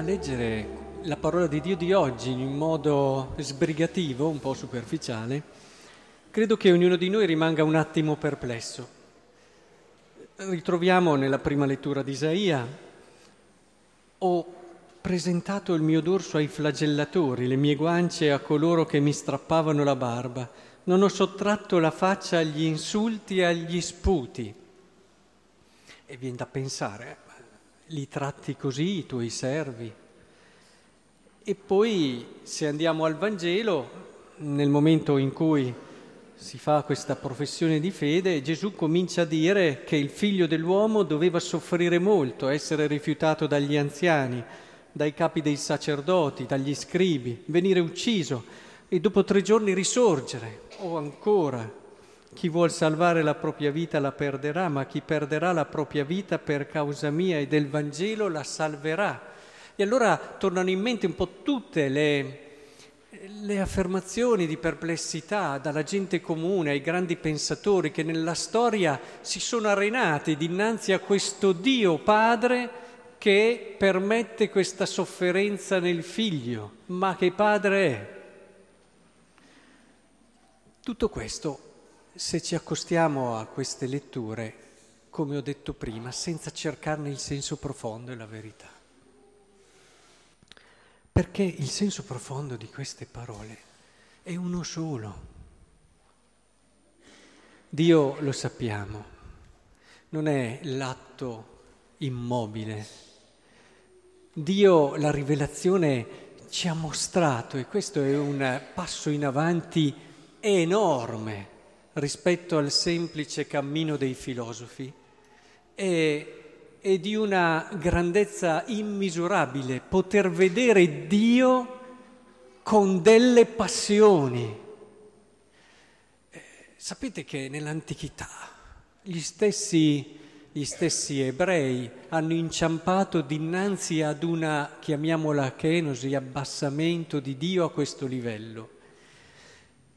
a leggere la parola di Dio di oggi in modo sbrigativo, un po' superficiale, credo che ognuno di noi rimanga un attimo perplesso. Ritroviamo nella prima lettura di Isaia, ho presentato il mio dorso ai flagellatori, le mie guance a coloro che mi strappavano la barba, non ho sottratto la faccia agli insulti e agli sputi. E viene da pensare, li tratti così i tuoi servi? E poi se andiamo al Vangelo, nel momento in cui si fa questa professione di fede, Gesù comincia a dire che il figlio dell'uomo doveva soffrire molto, essere rifiutato dagli anziani, dai capi dei sacerdoti, dagli scribi, venire ucciso e dopo tre giorni risorgere. O ancora, chi vuol salvare la propria vita la perderà, ma chi perderà la propria vita per causa mia e del Vangelo la salverà. E allora tornano in mente un po' tutte le, le affermazioni di perplessità dalla gente comune ai grandi pensatori che nella storia si sono arenati dinanzi a questo Dio Padre che permette questa sofferenza nel figlio, ma che padre è? Tutto questo, se ci accostiamo a queste letture, come ho detto prima, senza cercarne il senso profondo e la verità. Perché il senso profondo di queste parole è uno solo. Dio, lo sappiamo, non è l'atto immobile. Dio, la rivelazione ci ha mostrato, e questo è un passo in avanti enorme rispetto al semplice cammino dei filosofi, è e di una grandezza immisurabile poter vedere Dio con delle passioni. Eh, sapete che nell'antichità gli stessi, gli stessi ebrei hanno inciampato dinanzi ad una, chiamiamola kenosi, abbassamento di Dio a questo livello.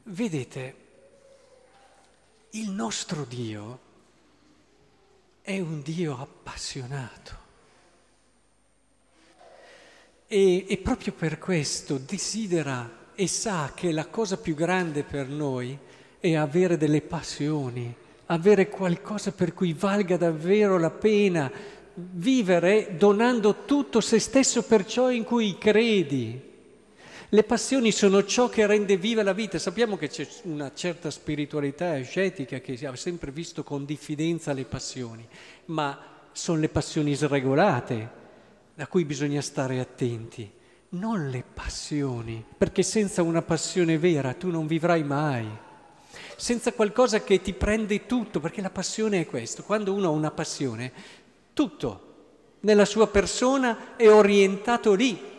Vedete, il nostro Dio è un Dio appassionato. E, e, proprio per questo desidera e sa che la cosa più grande per noi è avere delle passioni, avere qualcosa per cui valga davvero la pena vivere donando tutto se stesso per ciò in cui credi. Le passioni sono ciò che rende viva la vita. Sappiamo che c'è una certa spiritualità ascetica che ha sempre visto con diffidenza le passioni, ma sono le passioni sregolate da cui bisogna stare attenti, non le passioni, perché senza una passione vera tu non vivrai mai. Senza qualcosa che ti prende tutto, perché la passione è questo. Quando uno ha una passione, tutto nella sua persona è orientato lì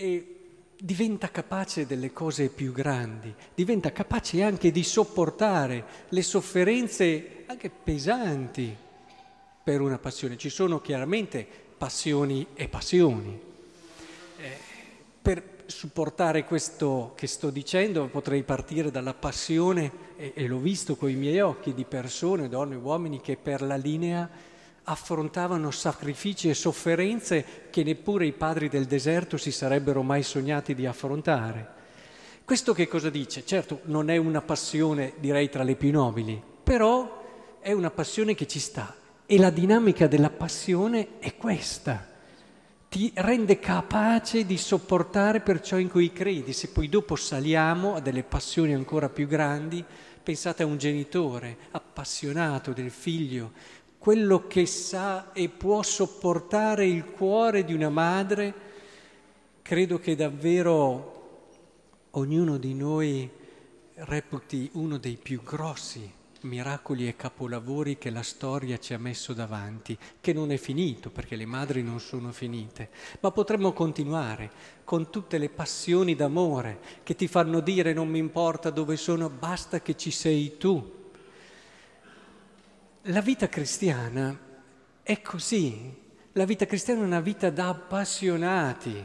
e diventa capace delle cose più grandi, diventa capace anche di sopportare le sofferenze anche pesanti per una passione. Ci sono chiaramente passioni e passioni. Eh, per supportare questo che sto dicendo potrei partire dalla passione, e, e l'ho visto con i miei occhi, di persone, donne e uomini che per la linea affrontavano sacrifici e sofferenze che neppure i padri del deserto si sarebbero mai sognati di affrontare. Questo che cosa dice? Certo, non è una passione, direi, tra le più nobili, però è una passione che ci sta. E la dinamica della passione è questa. Ti rende capace di sopportare per ciò in cui credi. Se poi dopo saliamo a delle passioni ancora più grandi, pensate a un genitore appassionato del figlio quello che sa e può sopportare il cuore di una madre, credo che davvero ognuno di noi reputi uno dei più grossi miracoli e capolavori che la storia ci ha messo davanti, che non è finito perché le madri non sono finite, ma potremmo continuare con tutte le passioni d'amore che ti fanno dire non mi importa dove sono, basta che ci sei tu la vita cristiana è così, la vita cristiana è una vita da appassionati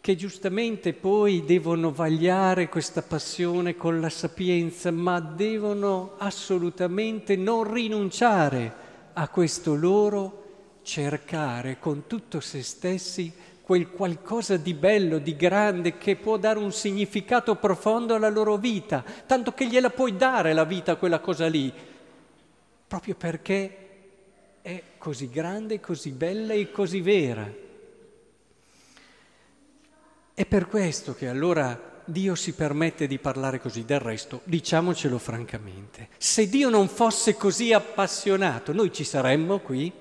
che giustamente poi devono vagliare questa passione con la sapienza, ma devono assolutamente non rinunciare a questo loro cercare con tutto se stessi quel qualcosa di bello, di grande, che può dare un significato profondo alla loro vita, tanto che gliela puoi dare la vita quella cosa lì, proprio perché è così grande, così bella e così vera. È per questo che allora Dio si permette di parlare così, del resto diciamocelo francamente, se Dio non fosse così appassionato, noi ci saremmo qui?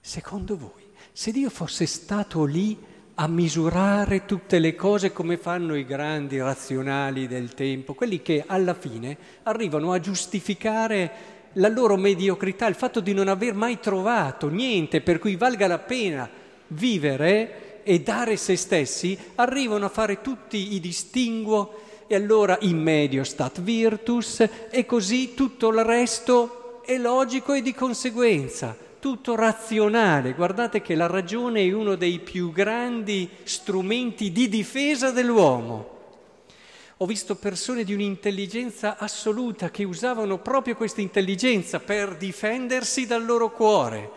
Secondo voi, se Dio fosse stato lì a misurare tutte le cose come fanno i grandi razionali del tempo, quelli che alla fine arrivano a giustificare la loro mediocrità, il fatto di non aver mai trovato niente per cui valga la pena vivere e dare se stessi, arrivano a fare tutti i distinguo e allora in medio stat virtus e così tutto il resto è logico e di conseguenza tutto razionale. Guardate che la ragione è uno dei più grandi strumenti di difesa dell'uomo. Ho visto persone di un'intelligenza assoluta che usavano proprio questa intelligenza per difendersi dal loro cuore,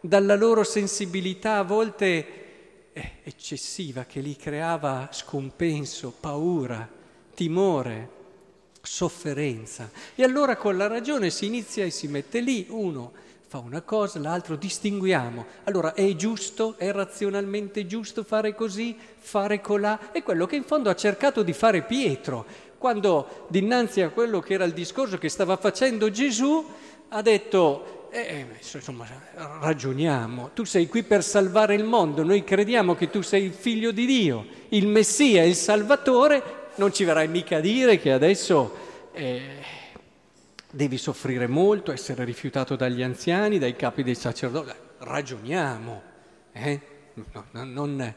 dalla loro sensibilità a volte eh, eccessiva che li creava scompenso, paura, timore, sofferenza. E allora con la ragione si inizia e si mette lì uno fa una cosa, l'altro distinguiamo. Allora è giusto, è razionalmente giusto fare così, fare colà? È quello che in fondo ha cercato di fare Pietro, quando dinanzi a quello che era il discorso che stava facendo Gesù, ha detto, eh, eh insomma, ragioniamo, tu sei qui per salvare il mondo, noi crediamo che tu sei il figlio di Dio, il Messia, il Salvatore, non ci verrai mica a dire che adesso... Eh, devi soffrire molto, essere rifiutato dagli anziani, dai capi dei sacerdoti. Ragioniamo. Eh? No, no, non...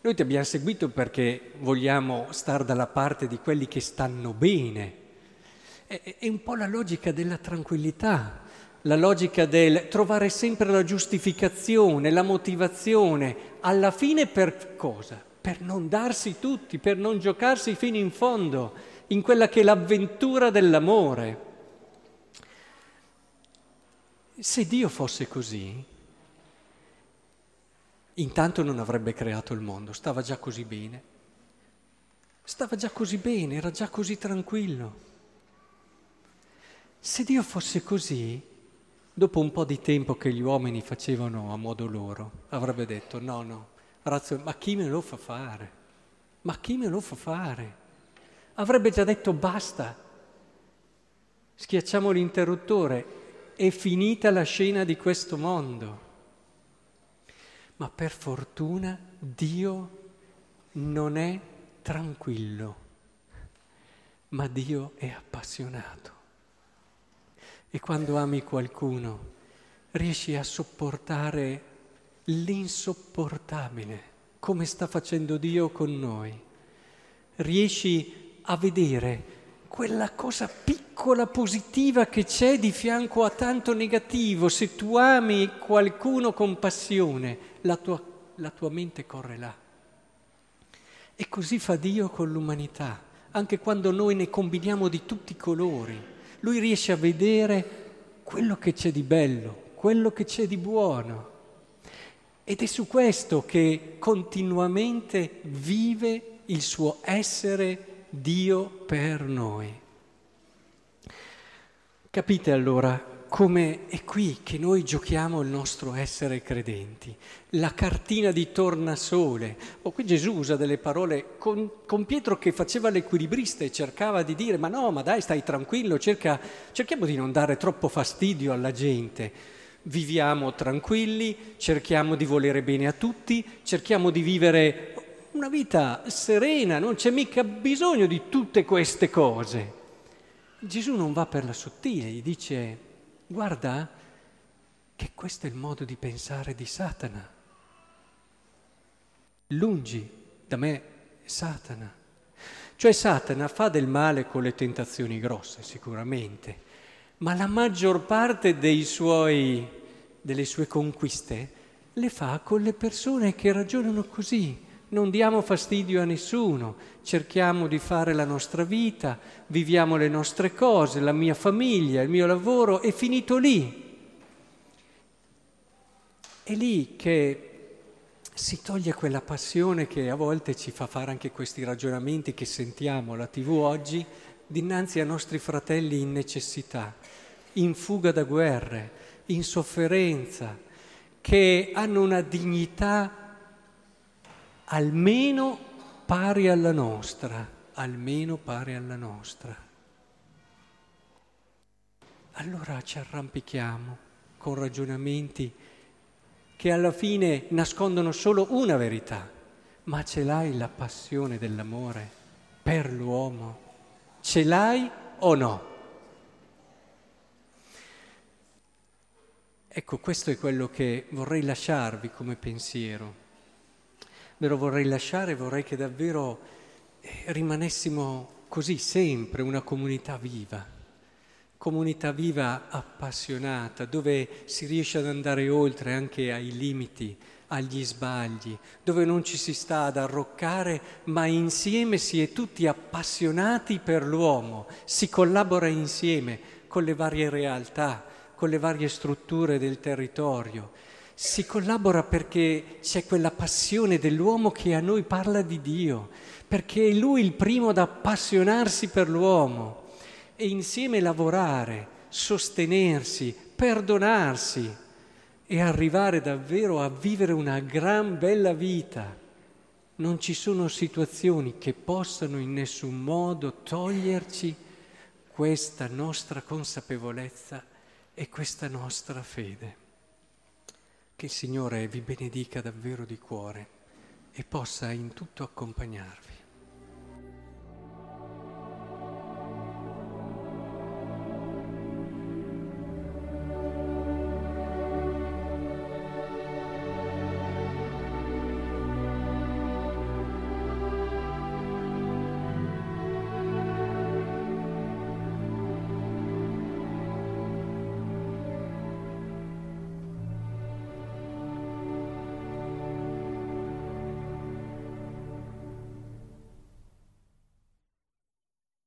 Noi ti abbiamo seguito perché vogliamo stare dalla parte di quelli che stanno bene. È, è un po' la logica della tranquillità, la logica del trovare sempre la giustificazione, la motivazione, alla fine per cosa? Per non darsi tutti, per non giocarsi fino in fondo in quella che è l'avventura dell'amore. Se Dio fosse così, intanto non avrebbe creato il mondo, stava già così bene. Stava già così bene, era già così tranquillo. Se Dio fosse così, dopo un po' di tempo che gli uomini facevano a modo loro, avrebbe detto no, no, razzo, ma chi me lo fa fare? Ma chi me lo fa fare? Avrebbe già detto basta, schiacciamo l'interruttore è finita la scena di questo mondo. Ma per fortuna Dio non è tranquillo, ma Dio è appassionato. E quando ami qualcuno riesci a sopportare l'insopportabile, come sta facendo Dio con noi. Riesci a vedere quella cosa piccola positiva che c'è di fianco a tanto negativo. Se tu ami qualcuno con passione, la tua, la tua mente corre là. E così fa Dio con l'umanità, anche quando noi ne combiniamo di tutti i colori. Lui riesce a vedere quello che c'è di bello, quello che c'è di buono. Ed è su questo che continuamente vive il suo essere Dio per noi. Capite allora come è qui che noi giochiamo il nostro essere credenti, la cartina di tornasole. Oh, qui Gesù usa delle parole con, con, Pietro che faceva l'equilibrista e cercava di dire ma no, ma dai, stai tranquillo, cerca, cerchiamo di non dare troppo fastidio alla gente. Viviamo tranquilli, cerchiamo di volere bene a tutti, cerchiamo di vivere una vita serena, non c'è mica bisogno di tutte queste cose. Gesù non va per la sottile, gli dice guarda che questo è il modo di pensare di Satana. Lungi da me Satana. Cioè Satana fa del male con le tentazioni grosse, sicuramente, ma la maggior parte suoi, delle sue conquiste le fa con le persone che ragionano così, non diamo fastidio a nessuno, cerchiamo di fare la nostra vita, viviamo le nostre cose, la mia famiglia, il mio lavoro, è finito lì. È lì che si toglie quella passione che a volte ci fa fare anche questi ragionamenti che sentiamo alla tv oggi dinanzi ai nostri fratelli in necessità, in fuga da guerre, in sofferenza, che hanno una dignità almeno pari alla nostra, almeno pari alla nostra. Allora ci arrampichiamo con ragionamenti che alla fine nascondono solo una verità, ma ce l'hai la passione dell'amore per l'uomo? Ce l'hai o no? Ecco, questo è quello che vorrei lasciarvi come pensiero. Ve lo vorrei lasciare, vorrei che davvero eh, rimanessimo così sempre una comunità viva comunità viva appassionata, dove si riesce ad andare oltre anche ai limiti, agli sbagli, dove non ci si sta ad arroccare, ma insieme si è tutti appassionati per l'uomo, si collabora insieme con le varie realtà, con le varie strutture del territorio. Si collabora perché c'è quella passione dell'uomo che a noi parla di Dio, perché è Lui il primo ad appassionarsi per l'uomo e insieme lavorare, sostenersi, perdonarsi e arrivare davvero a vivere una gran bella vita. Non ci sono situazioni che possano in nessun modo toglierci questa nostra consapevolezza e questa nostra fede. Che il Signore vi benedica davvero di cuore e possa in tutto accompagnarvi.